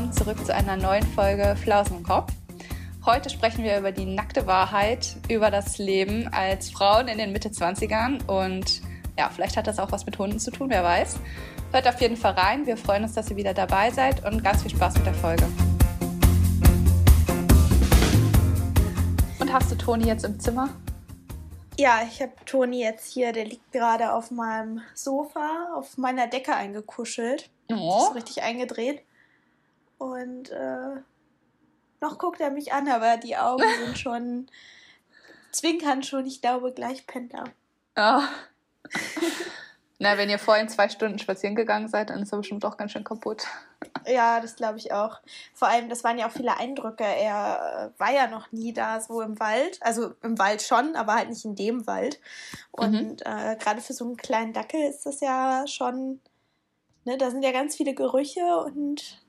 willkommen zurück zu einer neuen Folge Flausen im Kopf. Heute sprechen wir über die nackte Wahrheit, über das Leben als Frauen in den Mitte 20ern und ja, vielleicht hat das auch was mit Hunden zu tun, wer weiß. Hört auf jeden Fall rein, wir freuen uns, dass ihr wieder dabei seid und ganz viel Spaß mit der Folge. Und hast du Toni jetzt im Zimmer? Ja, ich habe Toni jetzt hier, der liegt gerade auf meinem Sofa, auf meiner Decke eingekuschelt. Oh. Ist richtig eingedreht. Und äh, noch guckt er mich an, aber die Augen sind schon, zwinkern schon, ich glaube, gleich pennt er. Oh. Na, wenn ihr vorhin zwei Stunden spazieren gegangen seid, dann ist er bestimmt auch ganz schön kaputt. Ja, das glaube ich auch. Vor allem, das waren ja auch viele Eindrücke. Er war ja noch nie da so im Wald. Also im Wald schon, aber halt nicht in dem Wald. Und mhm. äh, gerade für so einen kleinen Dackel ist das ja schon, ne, da sind ja ganz viele Gerüche und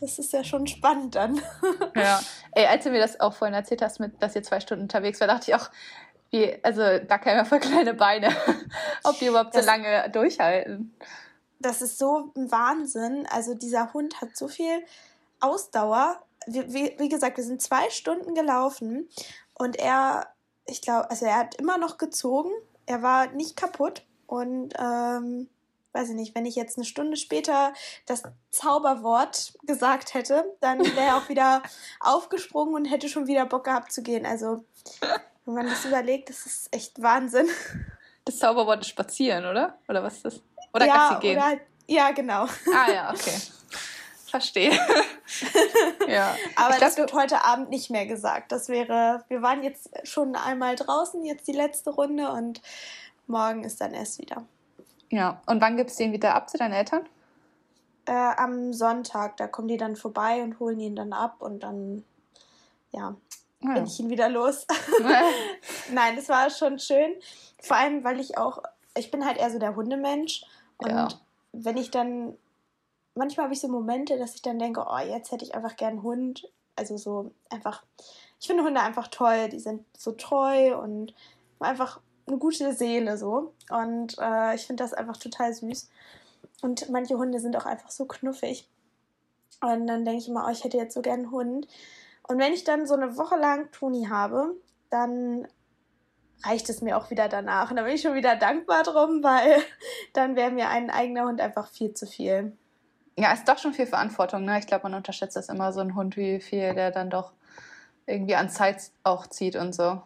das ist ja schon spannend dann. Ja, ey, als du mir das auch vorhin erzählt hast, mit, dass ihr zwei Stunden unterwegs war, dachte ich auch, wie, also da kann man voll kleine Beine, ob die überhaupt das, so lange durchhalten. Das ist so ein Wahnsinn. Also dieser Hund hat so viel Ausdauer. Wie, wie, wie gesagt, wir sind zwei Stunden gelaufen und er, ich glaube, also er hat immer noch gezogen. Er war nicht kaputt und ähm, weiß ich nicht, wenn ich jetzt eine Stunde später das Zauberwort gesagt hätte, dann wäre er auch wieder aufgesprungen und hätte schon wieder Bock gehabt zu gehen. Also, wenn man das überlegt, das ist echt Wahnsinn. Das Zauberwort ist spazieren, oder? Oder was ist das? Oder ja, Gassi gehen? Oder, halt, ja, genau. Ah ja, okay. Verstehe. ja. Aber glaub, das wird heute Abend nicht mehr gesagt. Das wäre, wir waren jetzt schon einmal draußen, jetzt die letzte Runde und morgen ist dann erst wieder. Ja, und wann gibt es den wieder ab zu deinen Eltern? Äh, am Sonntag, da kommen die dann vorbei und holen ihn dann ab und dann, ja, ja. bin ich ihn wieder los. Nein, das war schon schön. Vor allem, weil ich auch, ich bin halt eher so der Hundemensch und ja. wenn ich dann, manchmal habe ich so Momente, dass ich dann denke, oh, jetzt hätte ich einfach gern einen Hund. Also so einfach, ich finde Hunde einfach toll, die sind so treu und einfach eine gute Seele so. Und äh, ich finde das einfach total süß. Und manche Hunde sind auch einfach so knuffig. Und dann denke ich immer, oh, ich hätte jetzt so gern einen Hund. Und wenn ich dann so eine Woche lang Toni habe, dann reicht es mir auch wieder danach. Und da bin ich schon wieder dankbar drum, weil dann wäre mir ein eigener Hund einfach viel zu viel. Ja, ist doch schon viel Verantwortung. Ne? Ich glaube, man unterschätzt das immer, so ein Hund, wie viel der dann doch irgendwie an Zeit auch zieht und so.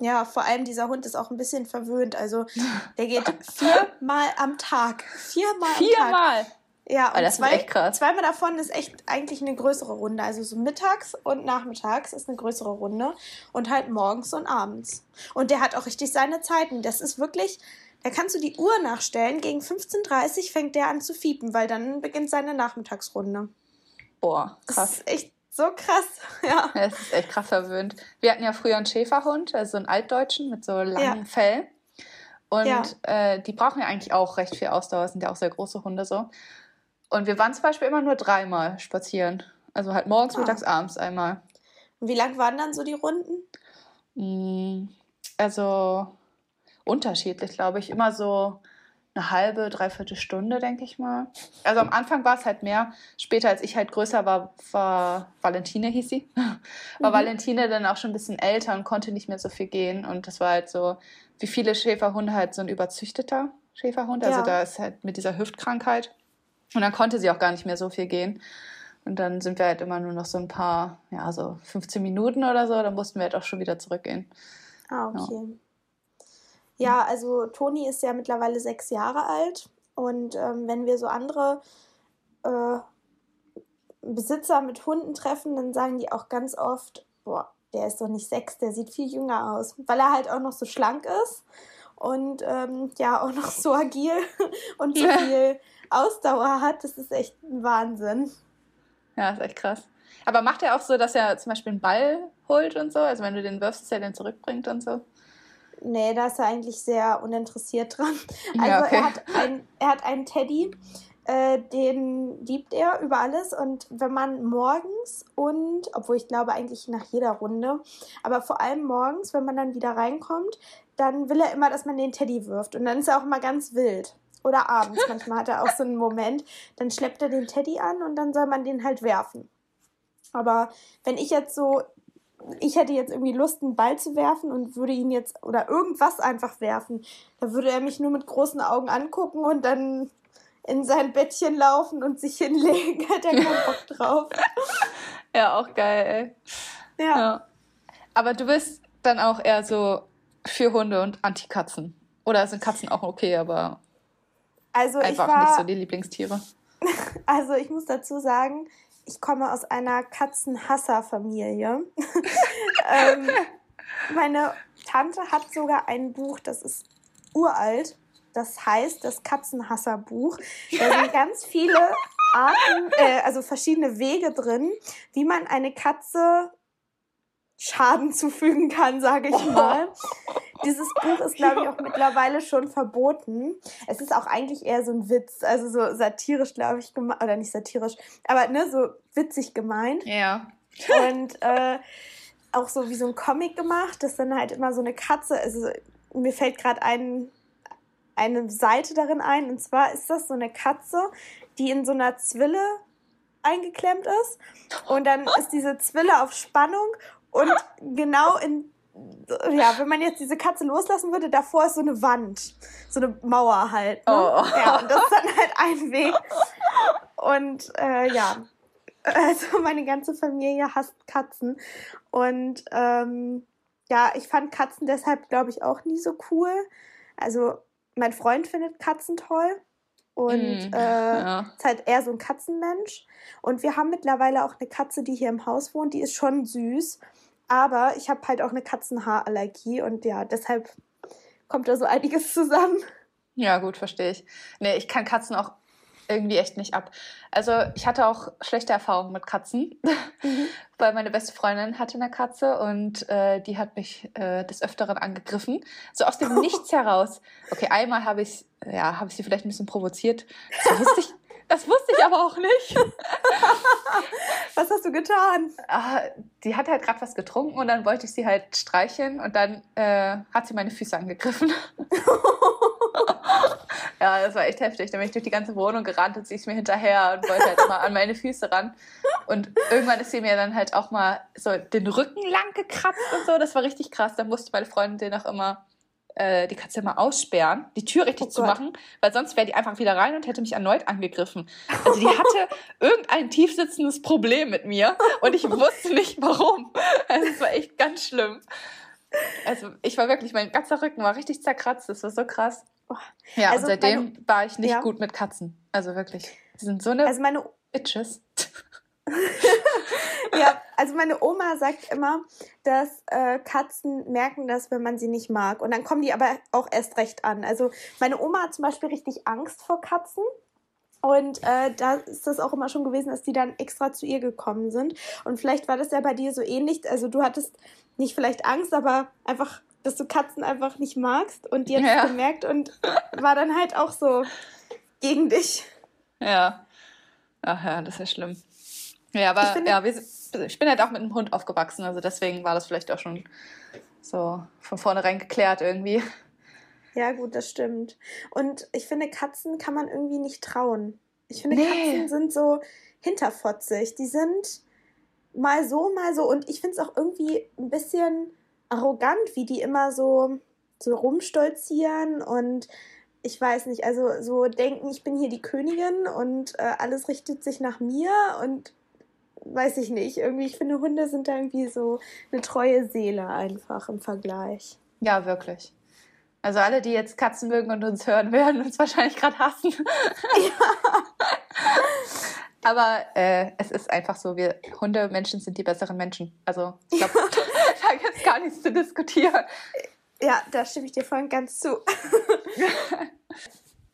Ja, vor allem dieser Hund ist auch ein bisschen verwöhnt. Also der geht viermal am Tag. Viermal am Tag. Viermal? Ja, und das zwei, echt krass. zweimal davon ist echt eigentlich eine größere Runde. Also so mittags und nachmittags ist eine größere Runde. Und halt morgens und abends. Und der hat auch richtig seine Zeiten. Das ist wirklich, da kannst du die Uhr nachstellen. Gegen 15.30 Uhr fängt der an zu fiepen, weil dann beginnt seine Nachmittagsrunde. Boah, krass. Das ist echt so krass, ja. Es ist echt krass verwöhnt. Wir hatten ja früher einen Schäferhund, also einen Altdeutschen mit so langem ja. Fell. Und ja. äh, die brauchen ja eigentlich auch recht viel Ausdauer, sind ja auch sehr große Hunde so. Und wir waren zum Beispiel immer nur dreimal spazieren. Also halt morgens, ah. mittags, abends einmal. Und wie lang waren dann so die Runden? Mm, also unterschiedlich, glaube ich. Immer so eine halbe, dreiviertel Stunde, denke ich mal. Also am Anfang war es halt mehr. Später, als ich halt größer war, war Valentine, hieß sie. War mhm. Valentine dann auch schon ein bisschen älter und konnte nicht mehr so viel gehen. Und das war halt so, wie viele Schäferhunde halt so ein überzüchteter Schäferhund. Also ja. da ist halt mit dieser Hüftkrankheit. Und dann konnte sie auch gar nicht mehr so viel gehen. Und dann sind wir halt immer nur noch so ein paar, ja, so 15 Minuten oder so. Dann mussten wir halt auch schon wieder zurückgehen. Ah, okay. Ja. Ja, also Toni ist ja mittlerweile sechs Jahre alt und ähm, wenn wir so andere äh, Besitzer mit Hunden treffen, dann sagen die auch ganz oft, boah, der ist doch nicht sechs, der sieht viel jünger aus, weil er halt auch noch so schlank ist und ähm, ja auch noch so agil und so viel Ausdauer hat. Das ist echt ein Wahnsinn. Ja, ist echt krass. Aber macht er auch so, dass er zum Beispiel einen Ball holt und so? Also wenn du den wirfst, dass er den zurückbringt und so? Nee, da ist er eigentlich sehr uninteressiert dran. Also ja, okay. er, hat ein, er hat einen Teddy, äh, den liebt er über alles. Und wenn man morgens und, obwohl ich glaube eigentlich nach jeder Runde, aber vor allem morgens, wenn man dann wieder reinkommt, dann will er immer, dass man den Teddy wirft. Und dann ist er auch immer ganz wild. oder abends. Manchmal hat er auch so einen Moment, dann schleppt er den Teddy an und dann soll man den halt werfen. Aber wenn ich jetzt so, ich hätte jetzt irgendwie Lust, einen Ball zu werfen und würde ihn jetzt oder irgendwas einfach werfen, da würde er mich nur mit großen Augen angucken und dann in sein Bettchen laufen und sich hinlegen. Hat er keinen Bock drauf. Ja, auch geil, ey. Ja. ja. Aber du bist dann auch eher so für Hunde und Anti-Katzen. Oder sind Katzen auch okay, aber also einfach war, nicht so die Lieblingstiere? Also ich muss dazu sagen, ich komme aus einer Katzenhasser-Familie. ähm, meine Tante hat sogar ein Buch, das ist uralt. Das heißt das Katzenhasser-Buch. Da sind ganz viele Arten, äh, also verschiedene Wege drin, wie man eine Katze Schaden zufügen kann, sage ich mal. Dieses Buch ist, glaube ich, auch mittlerweile schon verboten. Es ist auch eigentlich eher so ein Witz, also so satirisch, glaube ich, gemeint, oder nicht satirisch, aber ne, so witzig gemeint. Ja. Und äh, auch so wie so ein Comic gemacht, das dann halt immer so eine Katze, also mir fällt gerade ein, eine Seite darin ein, und zwar ist das so eine Katze, die in so einer Zwille eingeklemmt ist. Und dann ist diese Zwille auf Spannung und genau in, ja, wenn man jetzt diese Katze loslassen würde, davor ist so eine Wand, so eine Mauer halt. Ne? Oh. Ja, und das ist dann halt ein Weg. Und äh, ja, also meine ganze Familie hasst Katzen. Und ähm, ja, ich fand Katzen deshalb, glaube ich, auch nie so cool. Also mein Freund findet Katzen toll und mm, äh, ja. ist halt eher so ein Katzenmensch. Und wir haben mittlerweile auch eine Katze, die hier im Haus wohnt, die ist schon süß. Aber ich habe halt auch eine Katzenhaarallergie und ja, deshalb kommt da so einiges zusammen. Ja, gut, verstehe ich. Nee, ich kann Katzen auch irgendwie echt nicht ab. Also ich hatte auch schlechte Erfahrungen mit Katzen, mhm. weil meine beste Freundin hatte eine Katze und äh, die hat mich äh, des Öfteren angegriffen. So aus dem Nichts heraus. Okay, einmal habe ich, ja, habe ich sie vielleicht ein bisschen provoziert. Das wusste ich, das wusste ich aber auch nicht. was hast du getan? Ah, die hat halt gerade was getrunken und dann wollte ich sie halt streicheln und dann äh, hat sie meine Füße angegriffen. ja, das war echt heftig. Dann bin ich durch die ganze Wohnung gerannt und sie ist mir hinterher und wollte halt immer an meine Füße ran. Und irgendwann ist sie mir dann halt auch mal so den Rücken lang gekratzt und so. Das war richtig krass. Dann musste meine Freundin den auch immer äh, die Katze mal aussperren, die Tür richtig oh zu machen, weil sonst wäre die einfach wieder rein und hätte mich erneut angegriffen. Also die hatte irgendein tiefsitzendes Problem mit mir und ich wusste nicht warum. Also es war echt ganz schlimm. Also ich war wirklich, mein ganzer Rücken war richtig zerkratzt, das war so krass. Ja, also und seitdem meine, war ich nicht ja. gut mit Katzen. Also wirklich. Die sind so eine also meine, Bitches. ja, also meine Oma sagt immer, dass äh, Katzen merken das, wenn man sie nicht mag. Und dann kommen die aber auch erst recht an. Also meine Oma hat zum Beispiel richtig Angst vor Katzen. Und äh, da ist das auch immer schon gewesen, dass die dann extra zu ihr gekommen sind. Und vielleicht war das ja bei dir so ähnlich. Also du hattest nicht vielleicht Angst, aber einfach, dass du Katzen einfach nicht magst. Und die hat ja. gemerkt und war dann halt auch so gegen dich. Ja. Ach ja, das ist schlimm. Ja, aber ich, ja, wir, ich bin halt auch mit einem Hund aufgewachsen, also deswegen war das vielleicht auch schon so von vornherein geklärt irgendwie. Ja, gut, das stimmt. Und ich finde, Katzen kann man irgendwie nicht trauen. Ich finde, nee. Katzen sind so hinterfotzig. Die sind mal so, mal so. Und ich finde es auch irgendwie ein bisschen arrogant, wie die immer so, so rumstolzieren und ich weiß nicht, also so denken, ich bin hier die Königin und äh, alles richtet sich nach mir und weiß ich nicht, irgendwie, ich finde, Hunde sind da irgendwie so eine treue Seele einfach im Vergleich. Ja, wirklich. Also alle, die jetzt Katzen mögen und uns hören, werden uns wahrscheinlich gerade hassen. Ja. Aber äh, es ist einfach so, wir Hunde-Menschen sind die besseren Menschen. Also ich glaube, da gibt es gar nichts zu diskutieren. Ja, da stimme ich dir voll und ganz zu.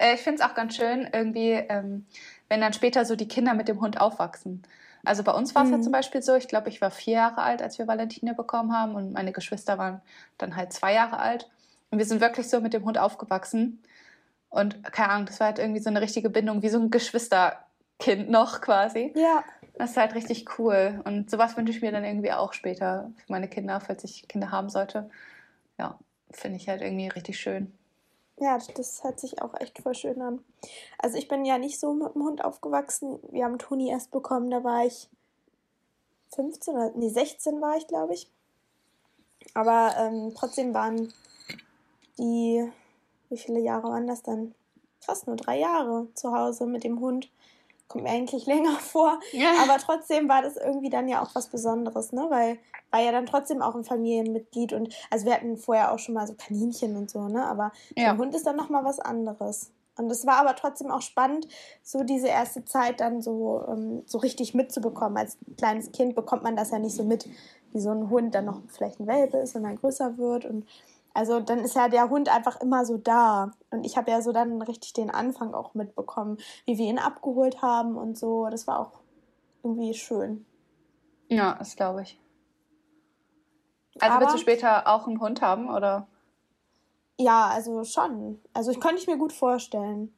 Äh, ich finde es auch ganz schön, irgendwie, ähm, wenn dann später so die Kinder mit dem Hund aufwachsen. Also bei uns war es mhm. ja zum Beispiel so, ich glaube, ich war vier Jahre alt, als wir Valentine bekommen haben und meine Geschwister waren dann halt zwei Jahre alt. Und wir sind wirklich so mit dem Hund aufgewachsen. Und keine Ahnung, das war halt irgendwie so eine richtige Bindung, wie so ein Geschwisterkind noch quasi. Ja. Das ist halt richtig cool. Und sowas wünsche ich mir dann irgendwie auch später für meine Kinder, falls ich Kinder haben sollte. Ja, finde ich halt irgendwie richtig schön. Ja, das hört sich auch echt voll schön an. Also ich bin ja nicht so mit dem Hund aufgewachsen. Wir haben Toni erst bekommen, da war ich 15 oder nee, 16 war ich, glaube ich. Aber ähm, trotzdem waren die, wie viele Jahre waren das dann? Fast nur drei Jahre zu Hause mit dem Hund. Kommt mir eigentlich länger vor. Ja. Aber trotzdem war das irgendwie dann ja auch was Besonderes, ne? Weil war ja dann trotzdem auch ein Familienmitglied und also wir hatten vorher auch schon mal so Kaninchen und so, ne? Aber ja. der Hund ist dann nochmal was anderes. Und es war aber trotzdem auch spannend, so diese erste Zeit dann so, ähm, so richtig mitzubekommen. Als kleines Kind bekommt man das ja nicht so mit, wie so ein Hund dann noch vielleicht ein Welpe ist und dann größer wird. Und also dann ist ja der Hund einfach immer so da. Und ich habe ja so dann richtig den Anfang auch mitbekommen, wie wir ihn abgeholt haben und so. Das war auch irgendwie schön. Ja, das glaube ich. Also aber, willst du später auch einen Hund haben, oder? Ja, also schon. Also ich könnte ich mir gut vorstellen.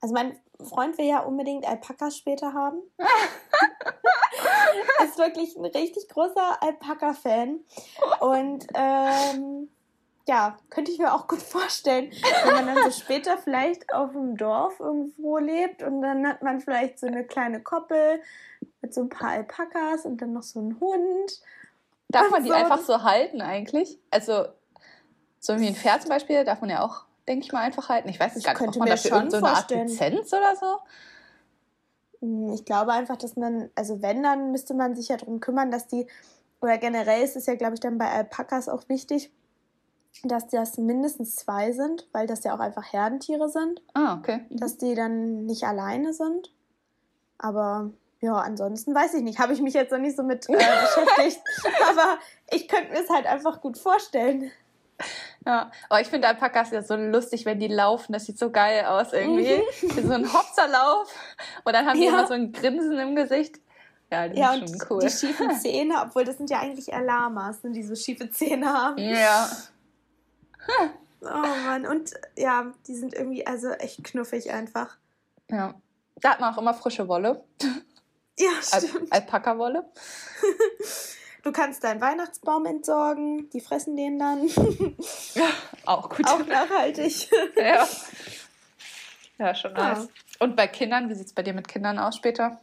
Also mein Freund will ja unbedingt Alpakas später haben. ist wirklich ein richtig großer Alpaka-Fan. Und ähm, ja, könnte ich mir auch gut vorstellen, wenn man dann so später vielleicht auf dem Dorf irgendwo lebt und dann hat man vielleicht so eine kleine Koppel mit so ein paar Alpakas und dann noch so einen Hund. Darf man die so. einfach so halten eigentlich? Also so wie ein Pferd zum Beispiel darf man ja auch, denke ich mal, einfach halten. Ich weiß nicht gar nicht, ob man dafür schon so eine Art Lizenz oder so. Hm, ich glaube einfach, dass man, also wenn, dann müsste man sich ja darum kümmern, dass die, oder generell ist es ja, glaube ich, dann bei Alpakas auch wichtig, dass das mindestens zwei sind, weil das ja auch einfach Herdentiere sind. Ah, okay. Mhm. Dass die dann nicht alleine sind. Aber ja, ansonsten weiß ich nicht. Habe ich mich jetzt noch nicht so mit äh, beschäftigt. Aber ich könnte mir es halt einfach gut vorstellen. Ja, aber ich finde Alpakas ja so lustig, wenn die laufen. Das sieht so geil aus irgendwie. Mhm. So ein Hopserlauf. Und dann haben die ja. immer so ein Grinsen im Gesicht. Ja, die ja, sind schon cool. Die schiefen Zähne, obwohl das sind ja eigentlich eher Lamas, ne, die so schiefe Zähne haben. Ja. Oh Mann, und ja, die sind irgendwie also echt knuffig einfach. Ja. Da hat man auch immer frische Wolle. Ja, stimmt. Al Alpaka-Wolle. Du kannst deinen Weihnachtsbaum entsorgen, die fressen den dann. ja, auch gut. Auch nachhaltig. ja. Ja, schon ja. nice. Und bei Kindern, wie sieht es bei dir mit Kindern aus später?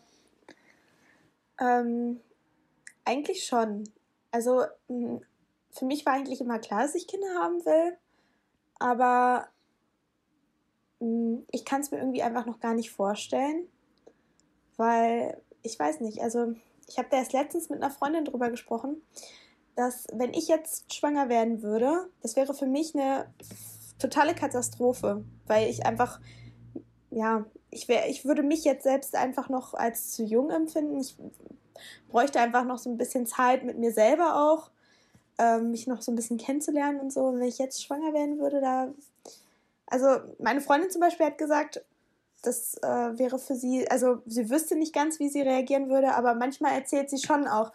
Ähm, eigentlich schon. Also hm, für mich war eigentlich immer klar, dass ich Kinder haben will. Aber hm, ich kann es mir irgendwie einfach noch gar nicht vorstellen. Weil, ich weiß nicht, also ich habe da erst letztens mit einer Freundin drüber gesprochen, dass wenn ich jetzt schwanger werden würde, das wäre für mich eine totale Katastrophe, weil ich einfach, ja, ich, wär, ich würde mich jetzt selbst einfach noch als zu jung empfinden. Ich bräuchte einfach noch so ein bisschen Zeit mit mir selber auch, ähm, mich noch so ein bisschen kennenzulernen und so. Und wenn ich jetzt schwanger werden würde, da. Also, meine Freundin zum Beispiel hat gesagt, das äh, wäre für sie, also sie wüsste nicht ganz, wie sie reagieren würde, aber manchmal erzählt sie schon auch,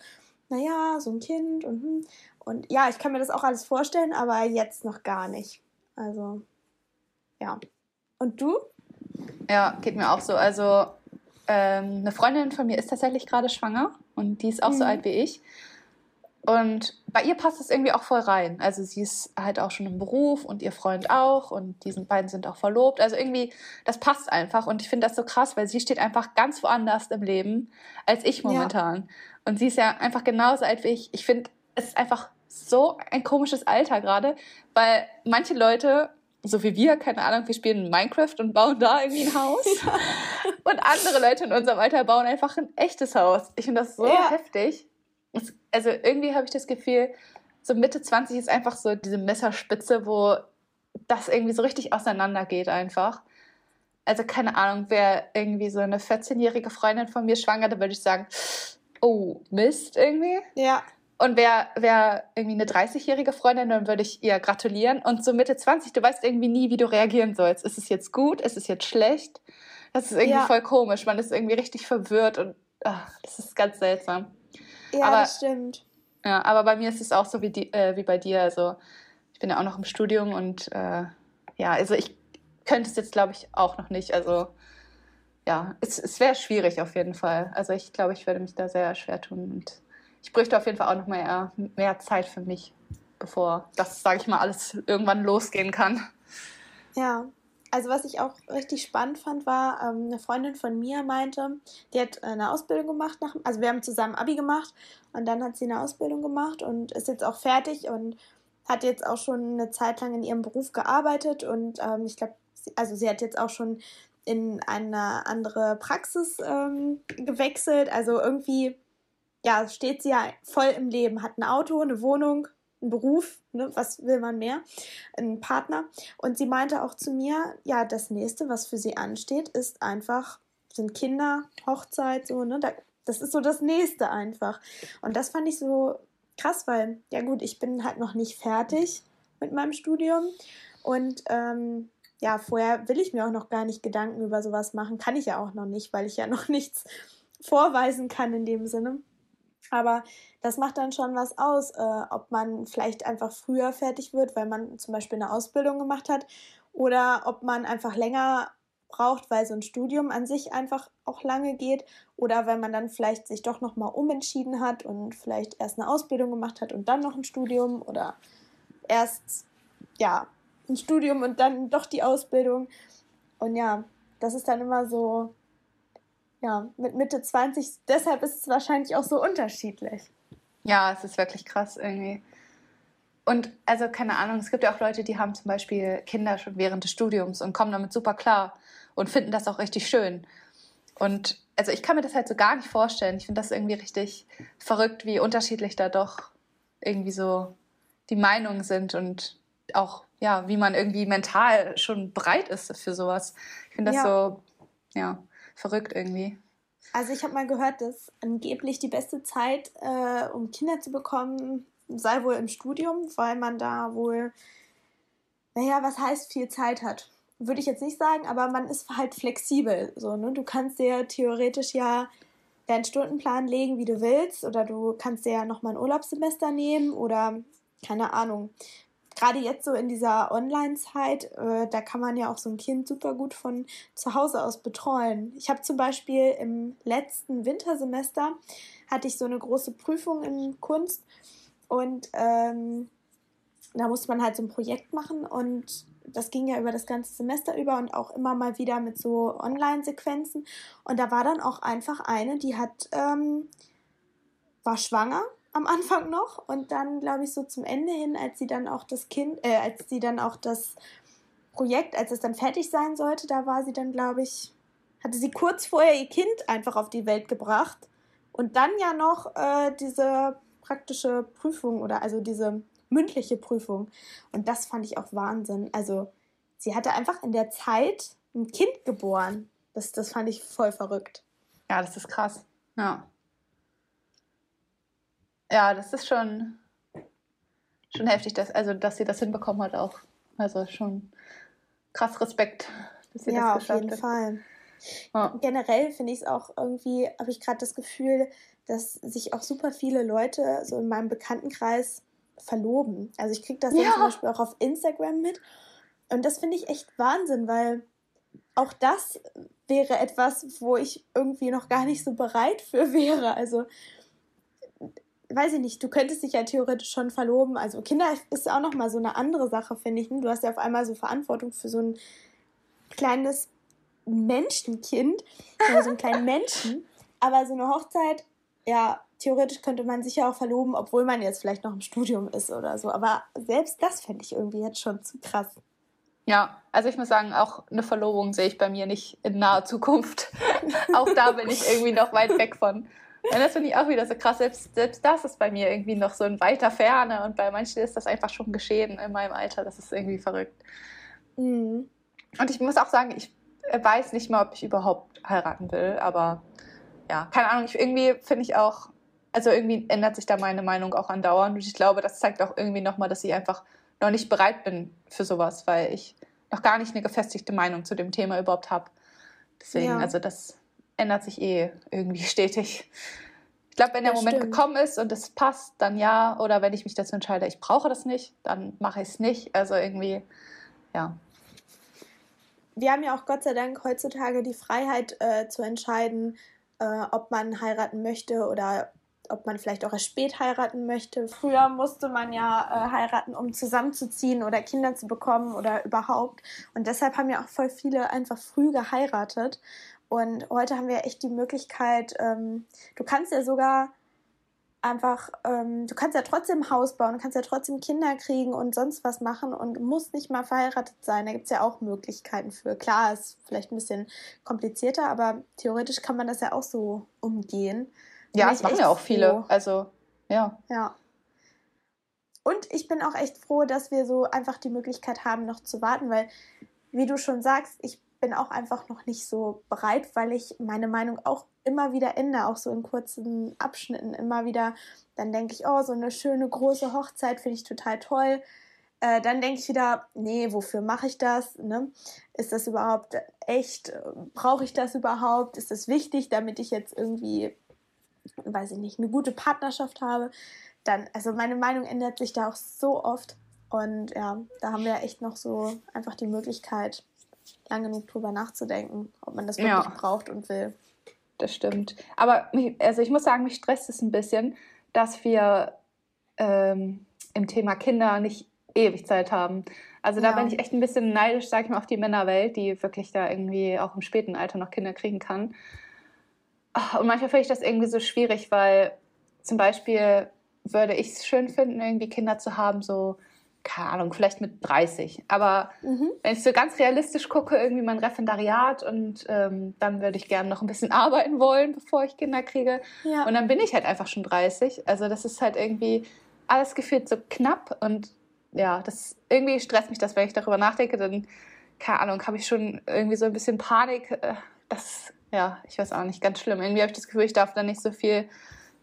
naja, so ein Kind und hm. und ja, ich kann mir das auch alles vorstellen, aber jetzt noch gar nicht. Also, ja. Und du? Ja, geht mir auch so. Also, ähm, eine Freundin von mir ist tatsächlich gerade schwanger und die ist auch mhm. so alt wie ich. Und bei ihr passt es irgendwie auch voll rein. Also sie ist halt auch schon im Beruf und ihr Freund auch und die beiden sind auch verlobt. Also irgendwie, das passt einfach und ich finde das so krass, weil sie steht einfach ganz woanders im Leben als ich momentan. Ja. Und sie ist ja einfach genauso alt wie ich. Ich finde, es ist einfach so ein komisches Alter gerade, weil manche Leute, so wie wir, keine Ahnung, wir spielen Minecraft und bauen da irgendwie ein Haus. Ja. Und andere Leute in unserem Alter bauen einfach ein echtes Haus. Ich finde das so ja. heftig also irgendwie habe ich das Gefühl, so Mitte 20 ist einfach so diese Messerspitze, wo das irgendwie so richtig auseinandergeht einfach. Also keine Ahnung, wer irgendwie so eine 14-jährige Freundin von mir schwanger, da würde ich sagen, oh, Mist irgendwie. Ja. Und wer, wer irgendwie eine 30-jährige Freundin, dann würde ich ihr gratulieren. Und so Mitte 20, du weißt irgendwie nie, wie du reagieren sollst. Ist es jetzt gut? Ist es jetzt schlecht? Das ist irgendwie ja. voll komisch. Man ist irgendwie richtig verwirrt und ach, das ist ganz seltsam. Ja, aber, das stimmt. Ja, aber bei mir ist es auch so wie, die, äh, wie bei dir. Also ich bin ja auch noch im Studium und äh, ja, also ich könnte es jetzt, glaube ich, auch noch nicht. Also ja, es, es wäre schwierig auf jeden Fall. Also ich glaube, ich würde mich da sehr schwer tun und ich bräuchte auf jeden Fall auch noch mehr, mehr Zeit für mich, bevor das, sage ich mal, alles irgendwann losgehen kann. Ja, also was ich auch richtig spannend fand, war, ähm, eine Freundin von mir meinte, die hat eine Ausbildung gemacht, nach, also wir haben zusammen Abi gemacht und dann hat sie eine Ausbildung gemacht und ist jetzt auch fertig und hat jetzt auch schon eine Zeit lang in ihrem Beruf gearbeitet und ähm, ich glaube, also sie hat jetzt auch schon in eine andere Praxis ähm, gewechselt. Also irgendwie, ja, steht sie ja voll im Leben, hat ein Auto, eine Wohnung, einen Beruf, ne, was will man mehr, einen Partner. Und sie meinte auch zu mir, ja, das nächste, was für sie ansteht, ist einfach, sind Kinder, Hochzeit, so, ne, das ist so das nächste einfach. Und das fand ich so krass, weil, ja gut, ich bin halt noch nicht fertig mit meinem Studium und ähm, ja, vorher will ich mir auch noch gar nicht Gedanken über sowas machen. Kann ich ja auch noch nicht, weil ich ja noch nichts vorweisen kann in dem Sinne. Aber das macht dann schon was aus, äh, ob man vielleicht einfach früher fertig wird, weil man zum Beispiel eine Ausbildung gemacht hat, oder ob man einfach länger braucht, weil so ein Studium an sich einfach auch lange geht, oder weil man dann vielleicht sich doch nochmal umentschieden hat und vielleicht erst eine Ausbildung gemacht hat und dann noch ein Studium oder erst ja ein Studium und dann doch die Ausbildung. Und ja, das ist dann immer so, ja, mit Mitte 20, deshalb ist es wahrscheinlich auch so unterschiedlich. Ja, es ist wirklich krass irgendwie. Und also keine Ahnung, es gibt ja auch Leute, die haben zum Beispiel Kinder schon während des Studiums und kommen damit super klar und finden das auch richtig schön. Und also ich kann mir das halt so gar nicht vorstellen. Ich finde das irgendwie richtig verrückt, wie unterschiedlich da doch irgendwie so die Meinungen sind und auch ja, wie man irgendwie mental schon bereit ist für sowas. Ich finde das ja. so, ja, verrückt irgendwie. Also ich habe mal gehört, dass angeblich die beste Zeit, äh, um Kinder zu bekommen, sei wohl im Studium, weil man da wohl, naja, was heißt viel Zeit hat. Würde ich jetzt nicht sagen, aber man ist halt flexibel. So, ne? Du kannst dir theoretisch ja deinen Stundenplan legen, wie du willst, oder du kannst dir ja nochmal ein Urlaubssemester nehmen oder keine Ahnung gerade jetzt so in dieser Online-Zeit, äh, da kann man ja auch so ein Kind super gut von zu Hause aus betreuen. Ich habe zum Beispiel im letzten Wintersemester hatte ich so eine große Prüfung in Kunst und ähm, da musste man halt so ein Projekt machen und das ging ja über das ganze Semester über und auch immer mal wieder mit so Online-Sequenzen. Und da war dann auch einfach eine, die hat, ähm, war schwanger am Anfang noch und dann, glaube ich, so zum Ende hin, als sie dann auch das Kind, äh, als sie dann auch das Projekt, als es dann fertig sein sollte, da war sie dann, glaube ich, hatte sie kurz vorher ihr Kind einfach auf die Welt gebracht und dann ja noch äh, diese praktische Prüfung oder also diese mündliche Prüfung. Und das fand ich auch Wahnsinn. Also sie hatte einfach in der Zeit ein Kind geboren. Das, das fand ich voll verrückt. Ja, das ist krass. Ja ja, das ist schon, schon heftig, dass, also, dass sie das hinbekommen hat auch. Also schon krass Respekt, dass sie ja, das geschafft hat. Ja, auf jeden Fall. Ja. Generell finde ich es auch irgendwie, habe ich gerade das Gefühl, dass sich auch super viele Leute so in meinem Bekanntenkreis verloben. Also ich kriege das ja. zum Beispiel auch auf Instagram mit. Und das finde ich echt Wahnsinn, weil auch das wäre etwas, wo ich irgendwie noch gar nicht so bereit für wäre. Also weiß ich nicht, du könntest dich ja theoretisch schon verloben. Also Kinder ist auch nochmal so eine andere Sache, finde ich. Ne? Du hast ja auf einmal so Verantwortung für so ein kleines Menschenkind, oder so einen kleinen Menschen. Aber so eine Hochzeit, ja, theoretisch könnte man sich ja auch verloben, obwohl man jetzt vielleicht noch im Studium ist oder so. Aber selbst das fände ich irgendwie jetzt schon zu krass. Ja, also ich muss sagen, auch eine Verlobung sehe ich bei mir nicht in naher Zukunft. auch da bin ich irgendwie noch weit weg von. Und das finde ich auch wieder so krass. Selbst, selbst das ist bei mir irgendwie noch so in weiter Ferne und bei manchen ist das einfach schon geschehen in meinem Alter. Das ist irgendwie verrückt. Mhm. Und ich muss auch sagen, ich weiß nicht mal, ob ich überhaupt heiraten will, aber ja, keine Ahnung. Ich, irgendwie finde ich auch, also irgendwie ändert sich da meine Meinung auch andauernd. Und ich glaube, das zeigt auch irgendwie nochmal, dass ich einfach noch nicht bereit bin für sowas, weil ich noch gar nicht eine gefestigte Meinung zu dem Thema überhaupt habe. Deswegen, ja. also das ändert sich eh irgendwie stetig. Ich glaube, wenn der das Moment stimmt. gekommen ist und es passt, dann ja. Oder wenn ich mich dazu entscheide, ich brauche das nicht, dann mache ich es nicht. Also irgendwie, ja. Wir haben ja auch Gott sei Dank heutzutage die Freiheit äh, zu entscheiden, äh, ob man heiraten möchte oder ob man vielleicht auch erst spät heiraten möchte. Früher musste man ja äh, heiraten, um zusammenzuziehen oder Kinder zu bekommen oder überhaupt. Und deshalb haben ja auch voll viele einfach früh geheiratet. Und heute haben wir echt die Möglichkeit, ähm, du kannst ja sogar einfach, ähm, du kannst ja trotzdem Haus bauen, du kannst ja trotzdem Kinder kriegen und sonst was machen und musst nicht mal verheiratet sein. Da gibt es ja auch Möglichkeiten für. Klar, ist vielleicht ein bisschen komplizierter, aber theoretisch kann man das ja auch so umgehen. Ja, das machen ja auch viele. Froh. Also, ja. Ja. Und ich bin auch echt froh, dass wir so einfach die Möglichkeit haben, noch zu warten, weil, wie du schon sagst, ich bin auch einfach noch nicht so bereit, weil ich meine Meinung auch immer wieder ändere, auch so in kurzen Abschnitten immer wieder. Dann denke ich, oh, so eine schöne große Hochzeit finde ich total toll. Äh, dann denke ich wieder, nee, wofür mache ich das? Ne? Ist das überhaupt echt? Brauche ich das überhaupt? Ist das wichtig, damit ich jetzt irgendwie weiß ich nicht, eine gute Partnerschaft habe, dann, also meine Meinung ändert sich da auch so oft. Und ja, da haben wir echt noch so einfach die Möglichkeit, lang genug drüber nachzudenken, ob man das wirklich ja. braucht und will. Das stimmt. Aber also ich muss sagen, mich stresst es ein bisschen, dass wir ähm, im Thema Kinder nicht ewig Zeit haben. Also da ja. bin ich echt ein bisschen neidisch, sag ich mal, auf die Männerwelt, die wirklich da irgendwie auch im späten Alter noch Kinder kriegen kann. Und manchmal finde ich das irgendwie so schwierig, weil zum Beispiel würde ich es schön finden, irgendwie Kinder zu haben, so, keine Ahnung, vielleicht mit 30. Aber mhm. wenn ich so ganz realistisch gucke, irgendwie mein Referendariat und ähm, dann würde ich gerne noch ein bisschen arbeiten wollen, bevor ich Kinder kriege. Ja. Und dann bin ich halt einfach schon 30. Also das ist halt irgendwie alles gefühlt so knapp und ja, das irgendwie stresst mich das, wenn ich darüber nachdenke, dann, keine Ahnung, habe ich schon irgendwie so ein bisschen Panik, äh, dass ja, ich weiß auch nicht, ganz schlimm. Irgendwie habe ich das Gefühl, ich darf da nicht so viel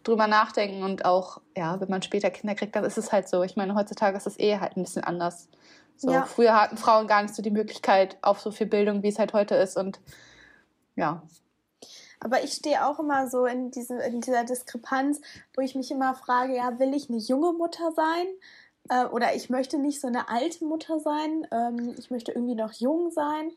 drüber nachdenken und auch, ja, wenn man später Kinder kriegt, dann ist es halt so. Ich meine, heutzutage ist das eh halt ein bisschen anders. So, ja. Früher hatten Frauen gar nicht so die Möglichkeit auf so viel Bildung, wie es halt heute ist und ja. Aber ich stehe auch immer so in, diese, in dieser Diskrepanz, wo ich mich immer frage, ja, will ich eine junge Mutter sein? Äh, oder ich möchte nicht so eine alte Mutter sein. Ähm, ich möchte irgendwie noch jung sein.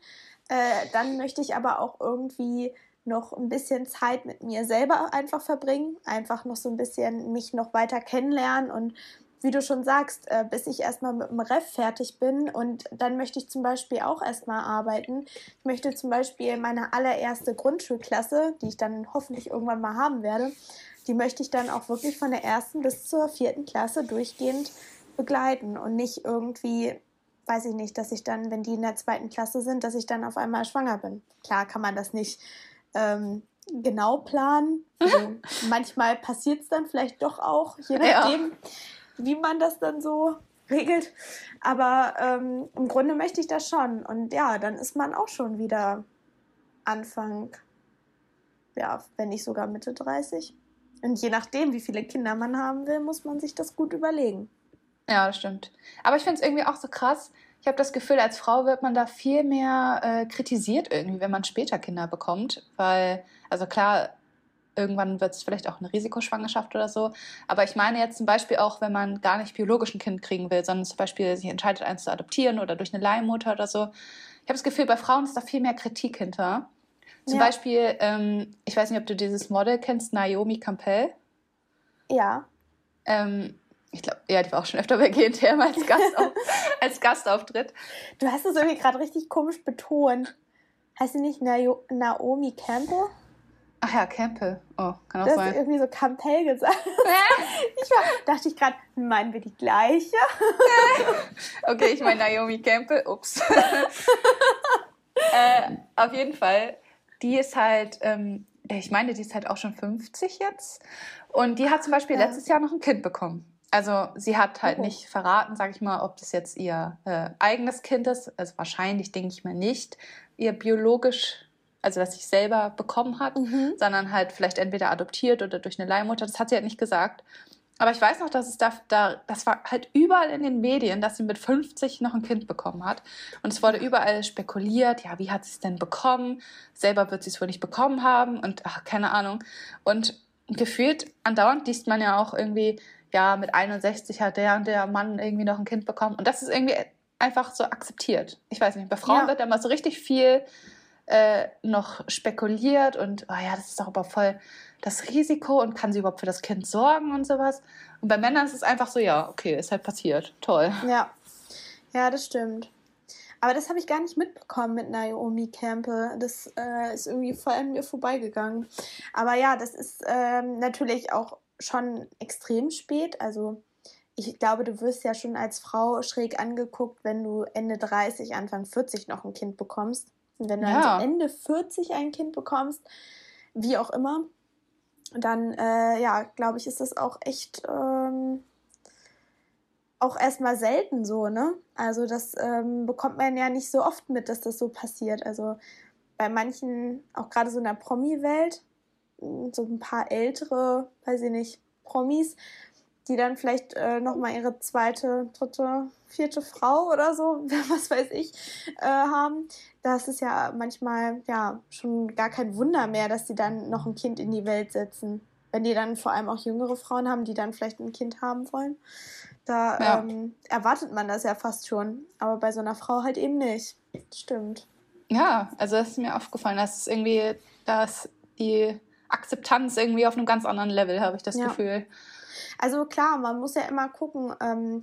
Äh, dann möchte ich aber auch irgendwie noch ein bisschen Zeit mit mir selber einfach verbringen, einfach noch so ein bisschen mich noch weiter kennenlernen und wie du schon sagst, äh, bis ich erstmal mit dem Ref fertig bin und dann möchte ich zum Beispiel auch erstmal arbeiten. Ich möchte zum Beispiel meine allererste Grundschulklasse, die ich dann hoffentlich irgendwann mal haben werde, die möchte ich dann auch wirklich von der ersten bis zur vierten Klasse durchgehend begleiten und nicht irgendwie weiß ich nicht, dass ich dann, wenn die in der zweiten Klasse sind, dass ich dann auf einmal schwanger bin. Klar kann man das nicht ähm, genau planen. Also manchmal passiert es dann vielleicht doch auch, je nachdem, ja. wie man das dann so regelt. Aber ähm, im Grunde möchte ich das schon. Und ja, dann ist man auch schon wieder Anfang, ja, wenn nicht sogar Mitte 30. Und je nachdem, wie viele Kinder man haben will, muss man sich das gut überlegen. Ja, das stimmt. Aber ich finde es irgendwie auch so krass. Ich habe das Gefühl, als Frau wird man da viel mehr äh, kritisiert irgendwie, wenn man später Kinder bekommt. Weil, also klar, irgendwann wird es vielleicht auch eine Risikoschwangerschaft oder so. Aber ich meine jetzt zum Beispiel auch, wenn man gar nicht biologisch ein Kind kriegen will, sondern zum Beispiel sich entscheidet, eins zu adoptieren oder durch eine Leihmutter oder so. Ich habe das Gefühl, bei Frauen ist da viel mehr Kritik hinter. Zum ja. Beispiel, ähm, ich weiß nicht, ob du dieses Model kennst, Naomi Campbell. Ja. Ähm, ich glaube, ja, die war auch schon öfter bei GNTM als, Gast auf, als Gastauftritt. Du hast es irgendwie gerade richtig komisch betont. Heißt sie nicht Naomi Campbell? Ach ja, Campbell. Oh, kann auch du sein. Du hast irgendwie so Campbell gesagt. ich war, dachte ich gerade, meinen wir die gleiche? okay, ich meine Naomi Campbell. Ups. äh, auf jeden Fall, die ist halt, ähm, ich meine, die ist halt auch schon 50 jetzt. Und die hat zum Beispiel ja. letztes Jahr noch ein Kind bekommen. Also sie hat halt oh. nicht verraten, sage ich mal, ob das jetzt ihr äh, eigenes Kind ist. Also wahrscheinlich denke ich mal nicht ihr biologisch, also dass sie selber bekommen hat, mhm. sondern halt vielleicht entweder adoptiert oder durch eine Leihmutter. Das hat sie halt nicht gesagt. Aber ich weiß noch, dass es da, da, das war halt überall in den Medien, dass sie mit 50 noch ein Kind bekommen hat. Und es wurde überall spekuliert, ja, wie hat sie es denn bekommen? Selber wird sie es wohl nicht bekommen haben und ach, keine Ahnung. Und gefühlt andauernd liest man ja auch irgendwie, ja, mit 61 hat der und der Mann irgendwie noch ein Kind bekommen. Und das ist irgendwie einfach so akzeptiert. Ich weiß nicht, bei Frauen ja. wird immer so richtig viel äh, noch spekuliert und, oh ja, das ist doch aber voll das Risiko und kann sie überhaupt für das Kind sorgen und sowas. Und bei Männern ist es einfach so, ja, okay, ist halt passiert. Toll. Ja. Ja, das stimmt. Aber das habe ich gar nicht mitbekommen mit Naomi Campbell. Das äh, ist irgendwie voll an mir vorbeigegangen. Aber ja, das ist ähm, natürlich auch schon extrem spät. Also ich glaube, du wirst ja schon als Frau schräg angeguckt, wenn du Ende 30, Anfang 40 noch ein Kind bekommst. Und wenn du ja. Ende 40 ein Kind bekommst, wie auch immer, dann, äh, ja, glaube ich, ist das auch echt ähm, auch erstmal selten so, ne? Also das ähm, bekommt man ja nicht so oft mit, dass das so passiert. Also bei manchen, auch gerade so in der Promi-Welt, so ein paar ältere, weiß ich nicht, Promis, die dann vielleicht äh, nochmal ihre zweite, dritte, vierte Frau oder so, was weiß ich, äh, haben. Das ist ja manchmal ja schon gar kein Wunder mehr, dass sie dann noch ein Kind in die Welt setzen. Wenn die dann vor allem auch jüngere Frauen haben, die dann vielleicht ein Kind haben wollen. Da ja. ähm, erwartet man das ja fast schon. Aber bei so einer Frau halt eben nicht. Stimmt. Ja, also das ist mir aufgefallen, dass es irgendwie, dass die Akzeptanz irgendwie auf einem ganz anderen Level, habe ich das ja. Gefühl. Also klar, man muss ja immer gucken, ähm,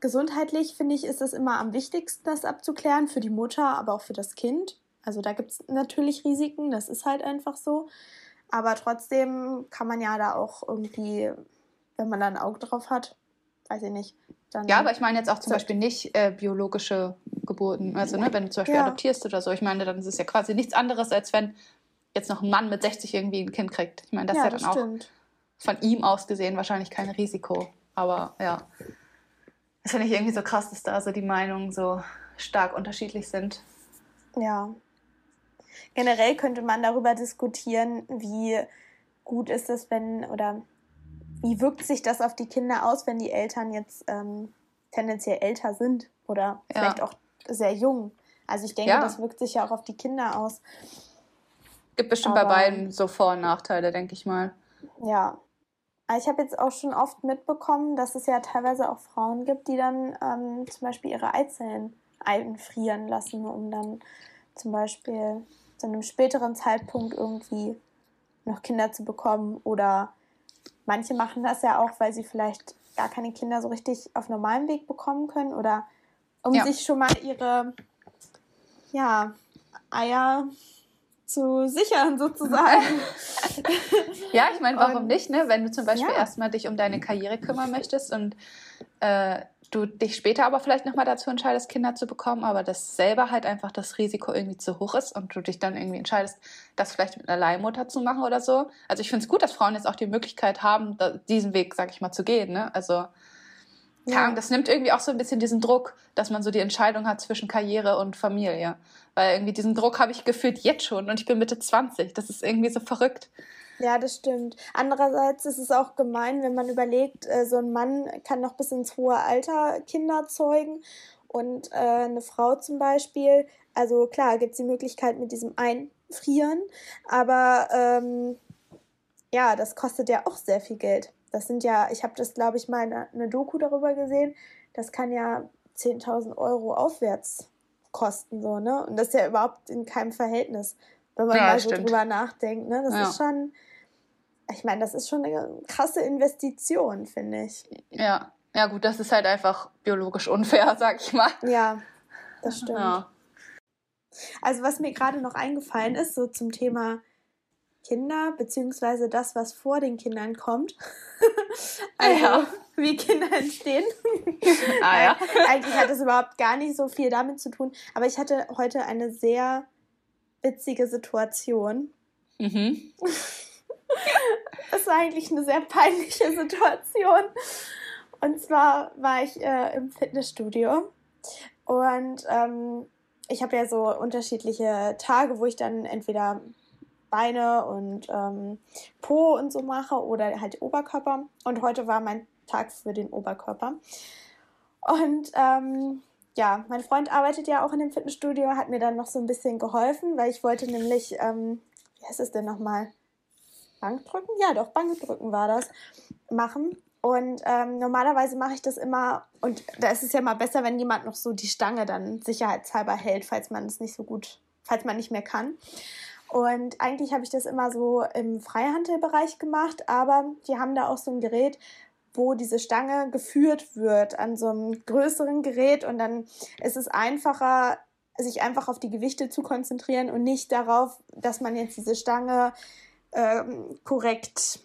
gesundheitlich finde ich, ist das immer am wichtigsten, das abzuklären, für die Mutter, aber auch für das Kind. Also da gibt es natürlich Risiken, das ist halt einfach so. Aber trotzdem kann man ja da auch irgendwie, wenn man da ein Auge drauf hat, weiß ich nicht. Dann ja, aber ich meine jetzt auch zum Beispiel nicht äh, biologische Geburten. Also, ne, wenn du zum Beispiel ja. adoptierst oder so, ich meine, dann ist es ja quasi nichts anderes, als wenn jetzt noch ein Mann mit 60 irgendwie ein Kind kriegt. Ich meine, das ja, ist ja dann auch von ihm aus gesehen wahrscheinlich kein Risiko. Aber ja, das finde ich irgendwie so krass, dass da so die Meinungen so stark unterschiedlich sind. Ja. Generell könnte man darüber diskutieren, wie gut ist es, wenn oder wie wirkt sich das auf die Kinder aus, wenn die Eltern jetzt ähm, tendenziell älter sind oder vielleicht ja. auch sehr jung. Also ich denke, ja. das wirkt sich ja auch auf die Kinder aus. Gibt bestimmt Aber, bei beiden so Vor- und Nachteile, denke ich mal. Ja. Ich habe jetzt auch schon oft mitbekommen, dass es ja teilweise auch Frauen gibt, die dann ähm, zum Beispiel ihre Eizellen einfrieren lassen, um dann zum Beispiel zu einem späteren Zeitpunkt irgendwie noch Kinder zu bekommen. Oder manche machen das ja auch, weil sie vielleicht gar keine Kinder so richtig auf normalem Weg bekommen können oder um ja. sich schon mal ihre ja, Eier zu sichern, sozusagen. ja, ich meine, warum und, nicht, ne? Wenn du zum Beispiel ja. erstmal dich um deine Karriere kümmern möchtest und äh, du dich später aber vielleicht nochmal dazu entscheidest, Kinder zu bekommen, aber das selber halt einfach das Risiko irgendwie zu hoch ist und du dich dann irgendwie entscheidest, das vielleicht mit einer Leihmutter zu machen oder so. Also ich finde es gut, dass Frauen jetzt auch die Möglichkeit haben, diesen Weg, sag ich mal, zu gehen, ne? Also ja. das nimmt irgendwie auch so ein bisschen diesen Druck, dass man so die Entscheidung hat zwischen Karriere und Familie. Weil irgendwie diesen Druck habe ich gefühlt jetzt schon und ich bin Mitte 20. Das ist irgendwie so verrückt. Ja, das stimmt. Andererseits ist es auch gemein, wenn man überlegt, äh, so ein Mann kann noch bis ins hohe Alter Kinder zeugen und äh, eine Frau zum Beispiel, also klar, gibt es die Möglichkeit mit diesem Einfrieren, aber ähm, ja, das kostet ja auch sehr viel Geld. Das sind ja, ich habe das, glaube ich, mal eine, eine Doku darüber gesehen, das kann ja 10.000 Euro aufwärts kosten, so, ne? Und das ist ja überhaupt in keinem Verhältnis, wenn man ja, mal so stimmt. drüber nachdenkt, ne? Das ja. ist schon, ich meine, das ist schon eine krasse Investition, finde ich. Ja, ja, gut, das ist halt einfach biologisch unfair, sag ich mal. Ja, das stimmt. Ja. Also, was mir gerade noch eingefallen ist, so zum Thema Kinder, beziehungsweise das, was vor den Kindern kommt. also, ja. wie Kinder entstehen. Ah, ja. Eigentlich hat es überhaupt gar nicht so viel damit zu tun. Aber ich hatte heute eine sehr witzige Situation. Mhm. das war eigentlich eine sehr peinliche Situation. Und zwar war ich äh, im Fitnessstudio und ähm, ich habe ja so unterschiedliche Tage, wo ich dann entweder Beine und ähm, Po und so mache oder halt Oberkörper. Und heute war mein Tag für den Oberkörper. Und ähm, ja, mein Freund arbeitet ja auch in dem Fitnessstudio, hat mir dann noch so ein bisschen geholfen, weil ich wollte nämlich, ähm, wie heißt es denn nochmal? Bankdrücken? Ja, doch, Bankdrücken war das, machen. Und ähm, normalerweise mache ich das immer, und da ist es ja mal besser, wenn jemand noch so die Stange dann sicherheitshalber hält, falls man es nicht so gut, falls man nicht mehr kann. Und eigentlich habe ich das immer so im Freihandelbereich gemacht, aber die haben da auch so ein Gerät, wo diese Stange geführt wird an so einem größeren Gerät und dann ist es einfacher, sich einfach auf die Gewichte zu konzentrieren und nicht darauf, dass man jetzt diese Stange ähm, korrekt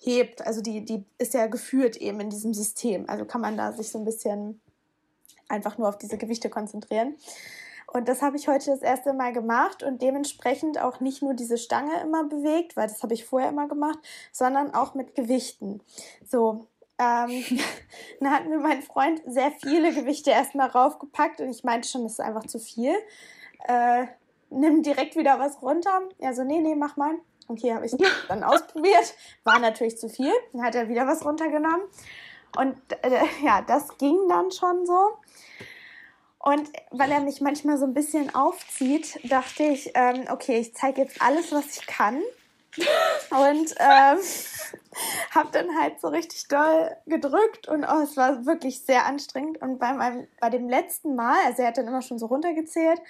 hebt. Also die, die ist ja geführt eben in diesem System. Also kann man da sich so ein bisschen einfach nur auf diese Gewichte konzentrieren. Und das habe ich heute das erste Mal gemacht und dementsprechend auch nicht nur diese Stange immer bewegt, weil das habe ich vorher immer gemacht, sondern auch mit Gewichten. So, ähm, dann hat mir mein Freund sehr viele Gewichte erstmal raufgepackt und ich meinte schon, das ist einfach zu viel. Äh, nimm direkt wieder was runter. Ja, so, nee, nee, mach mal. Okay, habe ich dann ausprobiert. War natürlich zu viel. Dann hat er wieder was runtergenommen. Und äh, ja, das ging dann schon so. Und weil er mich manchmal so ein bisschen aufzieht, dachte ich, ähm, okay, ich zeige jetzt alles, was ich kann. Und ähm, habe dann halt so richtig doll gedrückt und oh, es war wirklich sehr anstrengend. Und bei, meinem, bei dem letzten Mal, also er hat dann immer schon so runtergezählt,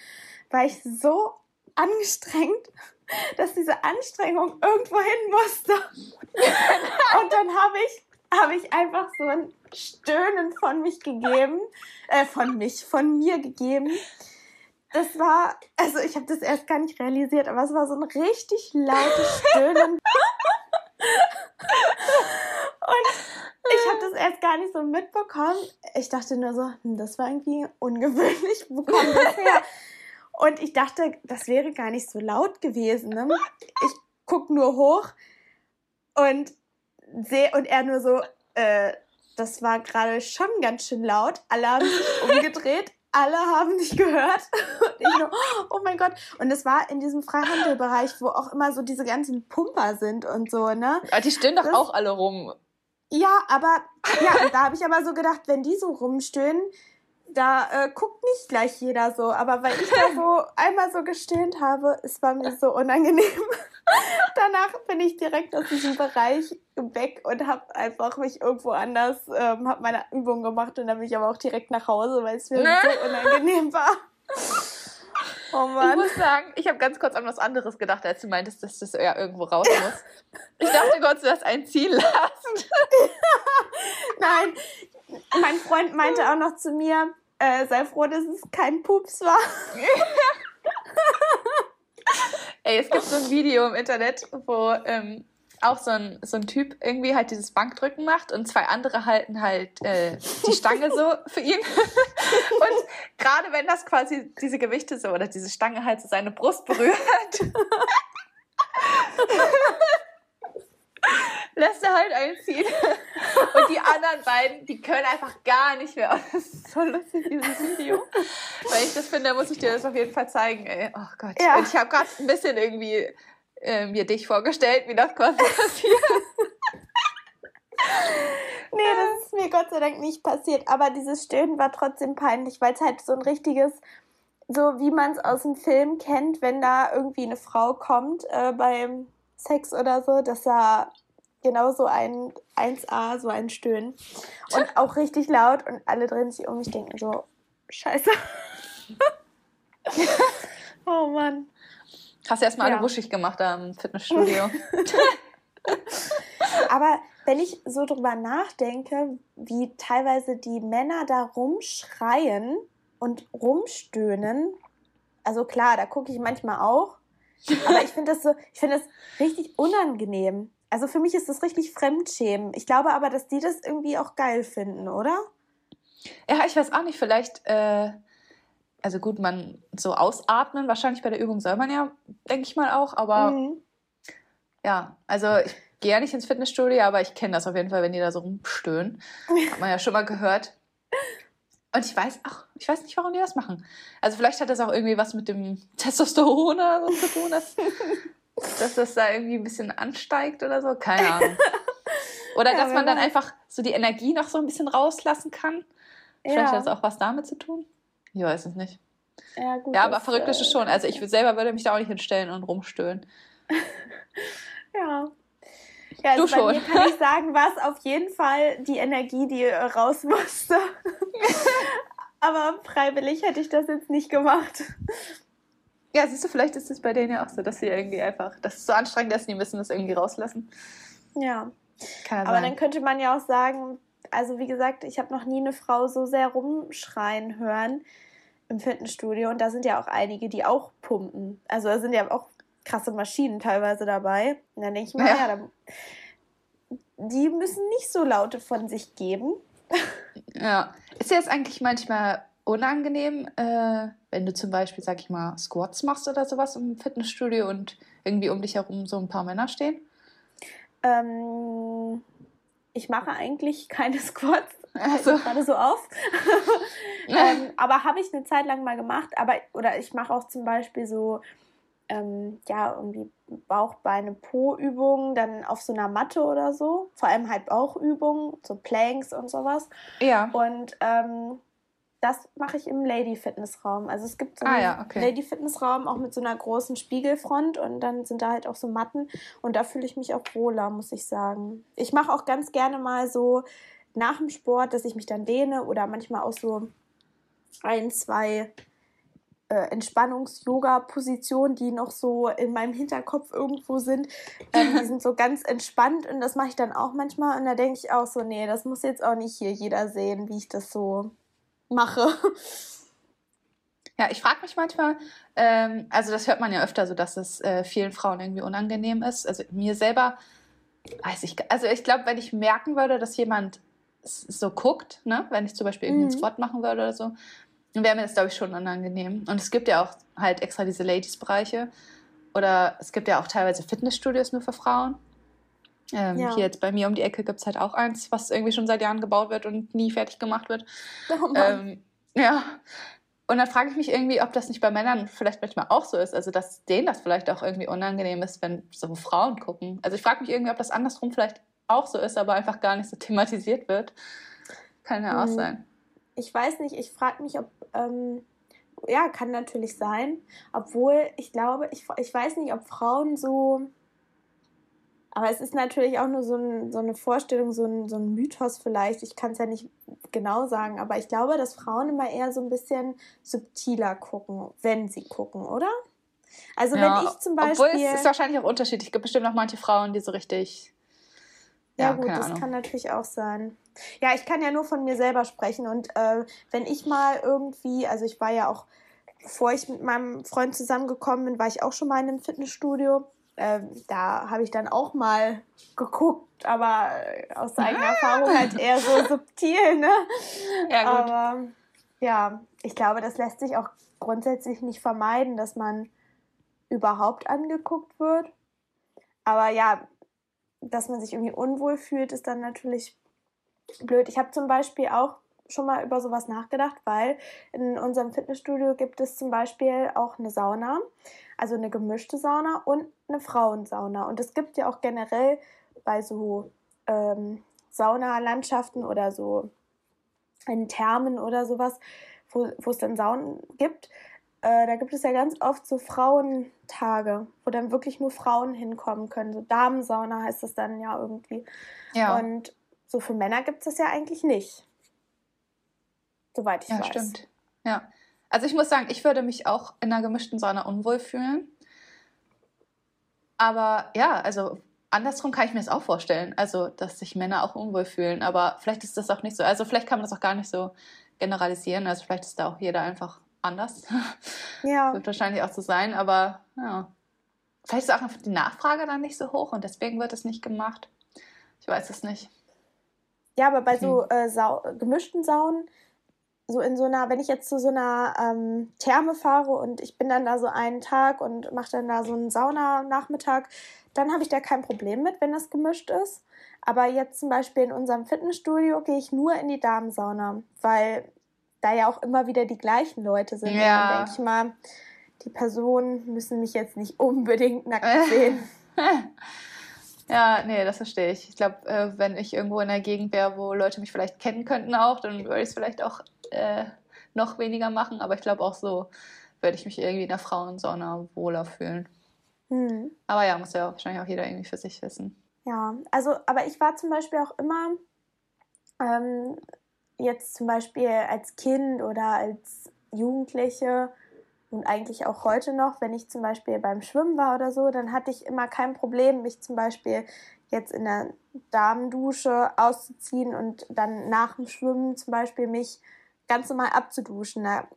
war ich so angestrengt, dass diese Anstrengung irgendwo hin musste. Und dann habe ich habe ich einfach so ein Stöhnen von mich gegeben, äh, von mich, von mir gegeben. Das war, also ich habe das erst gar nicht realisiert, aber es war so ein richtig lautes Stöhnen. Und ich habe das erst gar nicht so mitbekommen. Ich dachte nur so, hm, das war irgendwie ungewöhnlich. Wo kommt das her? Und ich dachte, das wäre gar nicht so laut gewesen. Ne? Ich guck nur hoch und sehe und er nur so, äh, das war gerade schon ganz schön laut. Alle haben sich umgedreht, alle haben dich gehört. Und ich nur, oh mein Gott. Und es war in diesem Freihandelbereich, wo auch immer so diese ganzen Pumper sind und so, ne? Aber die stehen doch das, auch alle rum. Ja, aber, ja, da habe ich aber so gedacht, wenn die so rumstöhnen, da äh, guckt nicht gleich jeder so. Aber weil ich da so einmal so gestöhnt habe, es war mir so unangenehm. Danach bin ich direkt aus diesem Bereich weg und habe einfach mich irgendwo anders, ähm, habe meine Übung gemacht und dann bin ich aber auch direkt nach Hause, weil es mir ne? so unangenehm war. Oh Mann. Ich muss sagen, ich habe ganz kurz an was anderes gedacht, als du meintest, dass das ja irgendwo raus muss. Ich dachte Gott, du hast ein Ziel lassen. Nein, mein Freund meinte auch noch zu mir, äh, sei froh, dass es kein Pups war. Ey, es gibt so ein Video im Internet, wo ähm, auch so ein, so ein Typ irgendwie halt dieses Bankdrücken macht und zwei andere halten halt äh, die Stange so für ihn. und gerade wenn das quasi diese Gewichte so oder diese Stange halt so seine Brust berührt, lässt er halt einziehen. Und die anderen beiden, die können einfach gar nicht mehr. Das ist so lustig, dieses Video. Weil ich das finde, muss ich dir das auf jeden Fall zeigen. Ey. Oh Gott. Ja. Und ich habe gerade ein bisschen irgendwie äh, mir dich vorgestellt, wie das quasi passiert. nee, das ist mir Gott sei Dank nicht passiert. Aber dieses Stöhnen war trotzdem peinlich, weil es halt so ein richtiges, so wie man es aus dem Film kennt, wenn da irgendwie eine Frau kommt äh, beim Sex oder so, dass da genau so ein 1A, so ein Stöhnen. Und auch richtig laut und alle drehen sich um mich denken so, scheiße. oh Mann. Hast du erstmal ja. alle wuschig gemacht da im Fitnessstudio. Aber wenn ich so drüber nachdenke, wie teilweise die Männer da rumschreien und rumstöhnen, also klar, da gucke ich manchmal auch, aber ich finde das so, ich finde das richtig unangenehm. Also für mich ist das richtig Fremdschämen. Ich glaube aber, dass die das irgendwie auch geil finden, oder? Ja, ich weiß auch nicht, vielleicht, äh, also gut, man so ausatmen, wahrscheinlich bei der Übung soll man ja, denke ich mal auch, aber mhm. ja, also ich gehe ja nicht ins Fitnessstudio, aber ich kenne das auf jeden Fall, wenn die da so rumstöhnen. Hat man ja schon mal gehört. Und ich weiß auch, ich weiß nicht, warum die das machen. Also vielleicht hat das auch irgendwie was mit dem Testosteron oder so zu tun, dass, dass das da irgendwie ein bisschen ansteigt oder so. Keine Ahnung. Oder ja, dass man dann einfach so die Energie noch so ein bisschen rauslassen kann. Vielleicht ja. hat das auch was damit zu tun. Ich weiß es nicht. Ja, gut, ja aber verrückt ist es schon. Also ich selber würde mich da auch nicht hinstellen und rumstöhnen. ja. Ja, also du schon. mir kann ich sagen, war es auf jeden Fall die Energie, die raus musste. Aber freiwillig hätte ich das jetzt nicht gemacht. Ja, siehst du, vielleicht ist es bei denen ja auch so, dass sie irgendwie einfach, dass es so anstrengend ist, die müssen das irgendwie rauslassen. Ja. Kann Aber sein. dann könnte man ja auch sagen, also wie gesagt, ich habe noch nie eine Frau so sehr rumschreien hören im Fitnessstudio und da sind ja auch einige, die auch pumpen. Also da sind ja auch krasse Maschinen teilweise dabei. Und dann denke ich mir, ja, ja dann, die müssen nicht so laute von sich geben. Ja. Ist dir jetzt eigentlich manchmal unangenehm, äh, wenn du zum Beispiel, sag ich mal, Squats machst oder sowas im Fitnessstudio und irgendwie um dich herum so ein paar Männer stehen? Ähm, ich mache eigentlich keine Squats. Also gerade so auf. ähm, aber habe ich eine Zeit lang mal gemacht. Aber oder ich mache auch zum Beispiel so ähm, ja irgendwie Bauch, Beine, Po-Übungen dann auf so einer Matte oder so. Vor allem halt Bauchübungen, so Planks und sowas. Ja. Und ähm, das mache ich im Lady Fitness Raum. Also es gibt so ah, einen ja, okay. Lady Fitness Raum auch mit so einer großen Spiegelfront und dann sind da halt auch so Matten und da fühle ich mich auch wohler, muss ich sagen. Ich mache auch ganz gerne mal so nach dem Sport, dass ich mich dann dehne oder manchmal auch so ein, zwei äh, Entspannungs-Yoga-Positionen, die noch so in meinem Hinterkopf irgendwo sind. Ähm, die sind so ganz entspannt und das mache ich dann auch manchmal und da denke ich auch so, nee, das muss jetzt auch nicht hier jeder sehen, wie ich das so mache. Ja, ich frage mich manchmal, ähm, also das hört man ja öfter so, dass es äh, vielen Frauen irgendwie unangenehm ist. Also mir selber weiß ich, also ich glaube, wenn ich merken würde, dass jemand so guckt, ne, wenn ich zum Beispiel irgendwie mhm. einen Squat machen würde oder so, dann wäre mir das, glaube ich, schon unangenehm. Und es gibt ja auch halt extra diese Ladies-Bereiche. Oder es gibt ja auch teilweise Fitnessstudios nur für Frauen. Ähm, ja. Hier jetzt bei mir um die Ecke gibt es halt auch eins, was irgendwie schon seit Jahren gebaut wird und nie fertig gemacht wird. Oh ähm, ja. Und dann frage ich mich irgendwie, ob das nicht bei Männern vielleicht manchmal auch so ist. Also, dass denen das vielleicht auch irgendwie unangenehm ist, wenn so Frauen gucken. Also, ich frage mich irgendwie, ob das andersrum vielleicht auch so ist, aber einfach gar nicht so thematisiert wird. Kann ja auch hm. sein. Ich weiß nicht, ich frage mich, ob. Ähm, ja, kann natürlich sein. Obwohl, ich glaube, ich, ich weiß nicht, ob Frauen so aber es ist natürlich auch nur so, ein, so eine Vorstellung, so ein, so ein Mythos vielleicht. Ich kann es ja nicht genau sagen, aber ich glaube, dass Frauen immer eher so ein bisschen subtiler gucken, wenn sie gucken, oder? Also ja, wenn ich zum Beispiel... Obwohl es ist wahrscheinlich auch unterschiedlich. Es gibt bestimmt noch manche Frauen, die so richtig... Ja, ja gut, das Ahnung. kann natürlich auch sein. Ja, ich kann ja nur von mir selber sprechen und äh, wenn ich mal irgendwie, also ich war ja auch, bevor ich mit meinem Freund zusammengekommen bin, war ich auch schon mal in einem Fitnessstudio ähm, da habe ich dann auch mal geguckt, aber aus eigener ah. Erfahrung halt eher so subtil, ne? Ja, gut. Aber ja, ich glaube, das lässt sich auch grundsätzlich nicht vermeiden, dass man überhaupt angeguckt wird. Aber ja, dass man sich irgendwie unwohl fühlt, ist dann natürlich blöd. Ich habe zum Beispiel auch schon mal über sowas nachgedacht, weil in unserem Fitnessstudio gibt es zum Beispiel auch eine Sauna also eine gemischte Sauna und eine Frauensauna. Und es gibt ja auch generell bei so ähm, Saunalandschaften oder so in Thermen oder sowas, wo, wo es dann Saunen gibt, äh, da gibt es ja ganz oft so Frauentage, wo dann wirklich nur Frauen hinkommen können. So Damensauna heißt das dann ja irgendwie. Ja. Und so für Männer gibt es das ja eigentlich nicht. Soweit ich ja, weiß. Ja, stimmt. Ja. Also ich muss sagen, ich würde mich auch in einer gemischten Sauna unwohl fühlen. Aber ja, also andersrum kann ich mir das auch vorstellen. Also, dass sich Männer auch unwohl fühlen. Aber vielleicht ist das auch nicht so. Also vielleicht kann man das auch gar nicht so generalisieren. Also vielleicht ist da auch jeder einfach anders. Ja. wird wahrscheinlich auch so sein. Aber ja. Vielleicht ist auch einfach die Nachfrage dann nicht so hoch und deswegen wird es nicht gemacht. Ich weiß es nicht. Ja, aber bei hm. so äh, Sau gemischten Saunen so in so einer, wenn ich jetzt zu so einer ähm, Therme fahre und ich bin dann da so einen Tag und mache dann da so einen Saunanachmittag, dann habe ich da kein Problem mit, wenn das gemischt ist. Aber jetzt zum Beispiel in unserem Fitnessstudio gehe ich nur in die Damensauna, weil da ja auch immer wieder die gleichen Leute sind. Ja. dann denke ich mal, die Personen müssen mich jetzt nicht unbedingt nackt sehen. Ja, nee, das verstehe ich. Ich glaube, äh, wenn ich irgendwo in der Gegend wäre, wo Leute mich vielleicht kennen könnten auch, dann würde ich es vielleicht auch äh, noch weniger machen. Aber ich glaube auch so würde ich mich irgendwie in der Frauensauna wohler fühlen. Hm. Aber ja, muss ja wahrscheinlich auch jeder irgendwie für sich wissen. Ja, also, aber ich war zum Beispiel auch immer ähm, jetzt zum Beispiel als Kind oder als Jugendliche und eigentlich auch heute noch, wenn ich zum Beispiel beim Schwimmen war oder so, dann hatte ich immer kein Problem, mich zum Beispiel jetzt in der Damendusche auszuziehen und dann nach dem Schwimmen zum Beispiel mich ganz normal abzuduschen. Da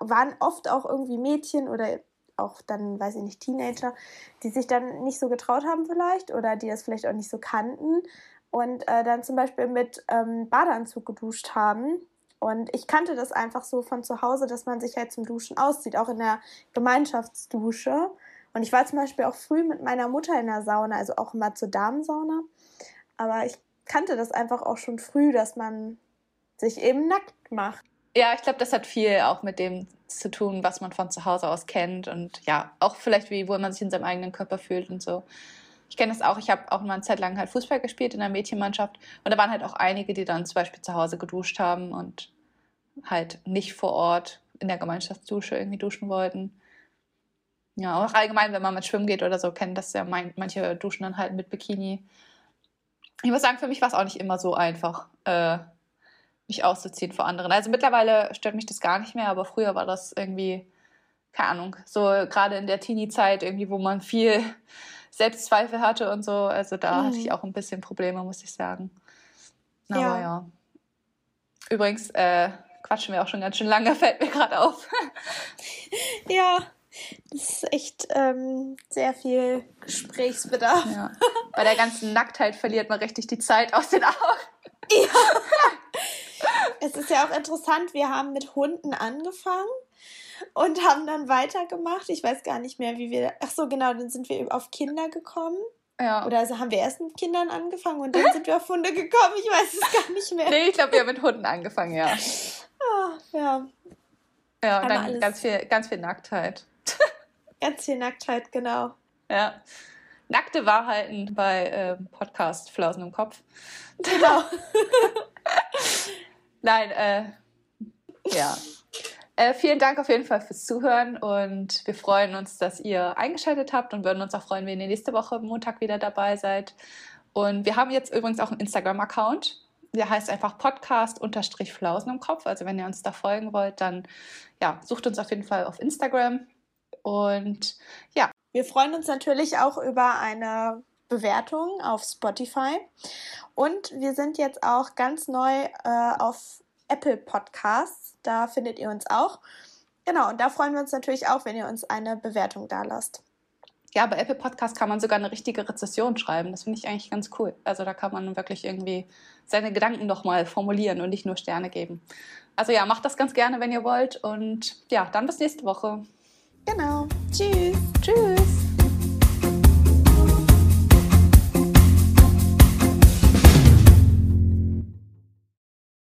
waren oft auch irgendwie Mädchen oder auch dann, weiß ich nicht, Teenager, die sich dann nicht so getraut haben vielleicht oder die das vielleicht auch nicht so kannten und äh, dann zum Beispiel mit ähm, Badeanzug geduscht haben. Und ich kannte das einfach so von zu Hause, dass man sich halt zum Duschen auszieht, auch in der Gemeinschaftsdusche. Und ich war zum Beispiel auch früh mit meiner Mutter in der Sauna, also auch immer zur Damensauna. Aber ich kannte das einfach auch schon früh, dass man sich eben nackt macht. Ja, ich glaube, das hat viel auch mit dem zu tun, was man von zu Hause aus kennt und ja, auch vielleicht wie, wo man sich in seinem eigenen Körper fühlt und so. Ich kenne das auch, ich habe auch mal eine Zeit lang halt Fußball gespielt in der Mädchenmannschaft und da waren halt auch einige, die dann zum Beispiel zu Hause geduscht haben und halt nicht vor Ort in der Gemeinschaftsdusche irgendwie duschen wollten. Ja, auch allgemein, wenn man mit Schwimmen geht oder so, kennen das ja mein, manche duschen dann halt mit Bikini. Ich muss sagen, für mich war es auch nicht immer so einfach, äh, mich auszuziehen vor anderen. Also mittlerweile stört mich das gar nicht mehr, aber früher war das irgendwie, keine Ahnung, so gerade in der Teenie-Zeit irgendwie, wo man viel Selbstzweifel hatte und so. Also da mhm. hatte ich mhm. auch ein bisschen Probleme, muss ich sagen. Aber ja. ja. Übrigens, äh, quatschen wir auch schon ganz schön lange, fällt mir gerade auf. ja, das ist echt ähm, sehr viel Gesprächsbedarf. Ja. Bei der ganzen Nacktheit verliert man richtig die Zeit aus den Augen. Ja. Es ist ja auch interessant, wir haben mit Hunden angefangen und haben dann weitergemacht. Ich weiß gar nicht mehr, wie wir. Ach so, genau, dann sind wir auf Kinder gekommen. Ja. Oder also haben wir erst mit Kindern angefangen und dann sind wir auf Hunde gekommen. Ich weiß es gar nicht mehr. Nee, ich glaube, wir haben mit Hunden angefangen, ja. Ah, ja. Ja, und dann ganz viel, ganz viel Nacktheit. ganz viel Nacktheit, genau. Ja. Nackte Wahrheiten bei äh, Podcast Flausen im Kopf. Genau. Nein, äh, ja. Äh, vielen Dank auf jeden Fall fürs Zuhören und wir freuen uns, dass ihr eingeschaltet habt und würden uns auch freuen, wenn ihr nächste Woche Montag wieder dabei seid. Und wir haben jetzt übrigens auch einen Instagram-Account. Der heißt einfach Podcast-Flausen im Kopf. Also wenn ihr uns da folgen wollt, dann ja, sucht uns auf jeden Fall auf Instagram. Und ja. Wir freuen uns natürlich auch über eine Bewertung auf Spotify. Und wir sind jetzt auch ganz neu äh, auf Apple Podcasts. Da findet ihr uns auch. Genau, und da freuen wir uns natürlich auch, wenn ihr uns eine Bewertung da lasst. Ja, bei Apple Podcast kann man sogar eine richtige Rezession schreiben. Das finde ich eigentlich ganz cool. Also da kann man wirklich irgendwie seine Gedanken nochmal formulieren und nicht nur Sterne geben. Also ja, macht das ganz gerne, wenn ihr wollt. Und ja, dann bis nächste Woche. Genau. Tschüss. Tschüss.